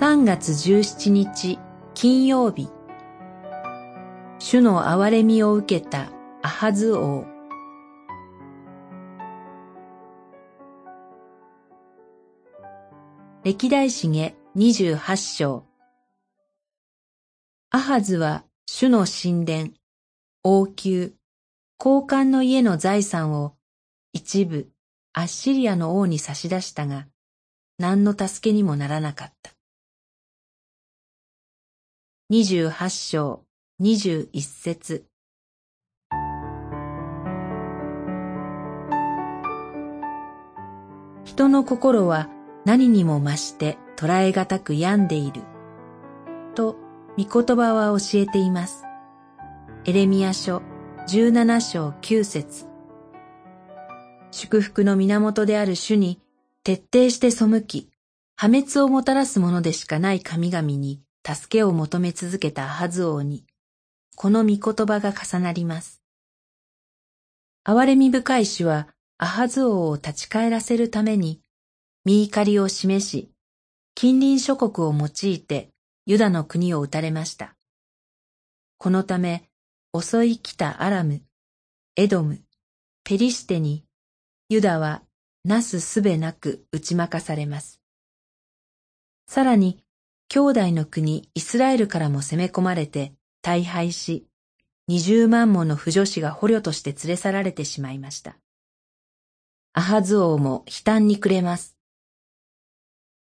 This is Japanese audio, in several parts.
3月17日金曜日。主の憐れみを受けたアハズ王。歴代史下28章。アハズは主の神殿、王宮、交換の家の財産を一部アッシリアの王に差し出したが、何の助けにもならなかった。た。二十八章二十一節人の心は何にも増して捉えがたく病んでいる。と、御言葉は教えています。エレミア書十七章九節祝福の源である主に徹底して背き、破滅をもたらすものでしかない神々に助けを求め続けたアハズ王に、この御言葉が重なります。憐れみ深い主はアハズ王を立ち返らせるために、見怒りを示し、近隣諸国を用いてユダの国を打たれました。このため、襲い来たアラム、エドム、ペリシテに、ユダはなすすべなく打ち負かされます。さらに、兄弟の国イスラエルからも攻め込まれて大敗し、二十万もの不女子が捕虜として連れ去られてしまいました。アハズ王も悲嘆に暮れます。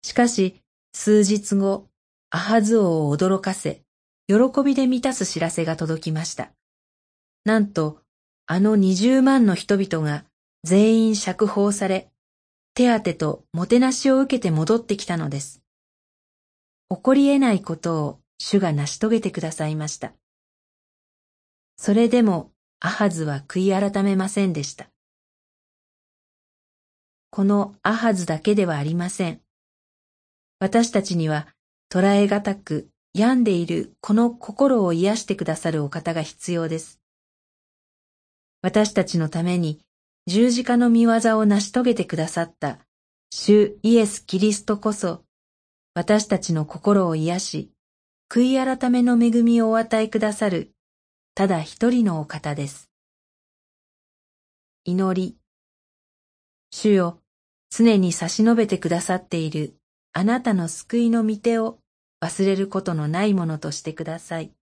しかし、数日後、アハズ王を驚かせ、喜びで満たす知らせが届きました。なんと、あの二十万の人々が全員釈放され、手当ともてなしを受けて戻ってきたのです。起こり得ないことを主が成し遂げてくださいました。それでもアハズは悔い改めませんでした。このアハズだけではありません。私たちには捉えがたく病んでいるこの心を癒してくださるお方が必要です。私たちのために十字架の見業を成し遂げてくださった主イエス・キリストこそ私たちの心を癒し、悔い改めの恵みをお与えくださる、ただ一人のお方です。祈り。主よ、常に差し伸べてくださっているあなたの救いの御手を忘れることのないものとしてください。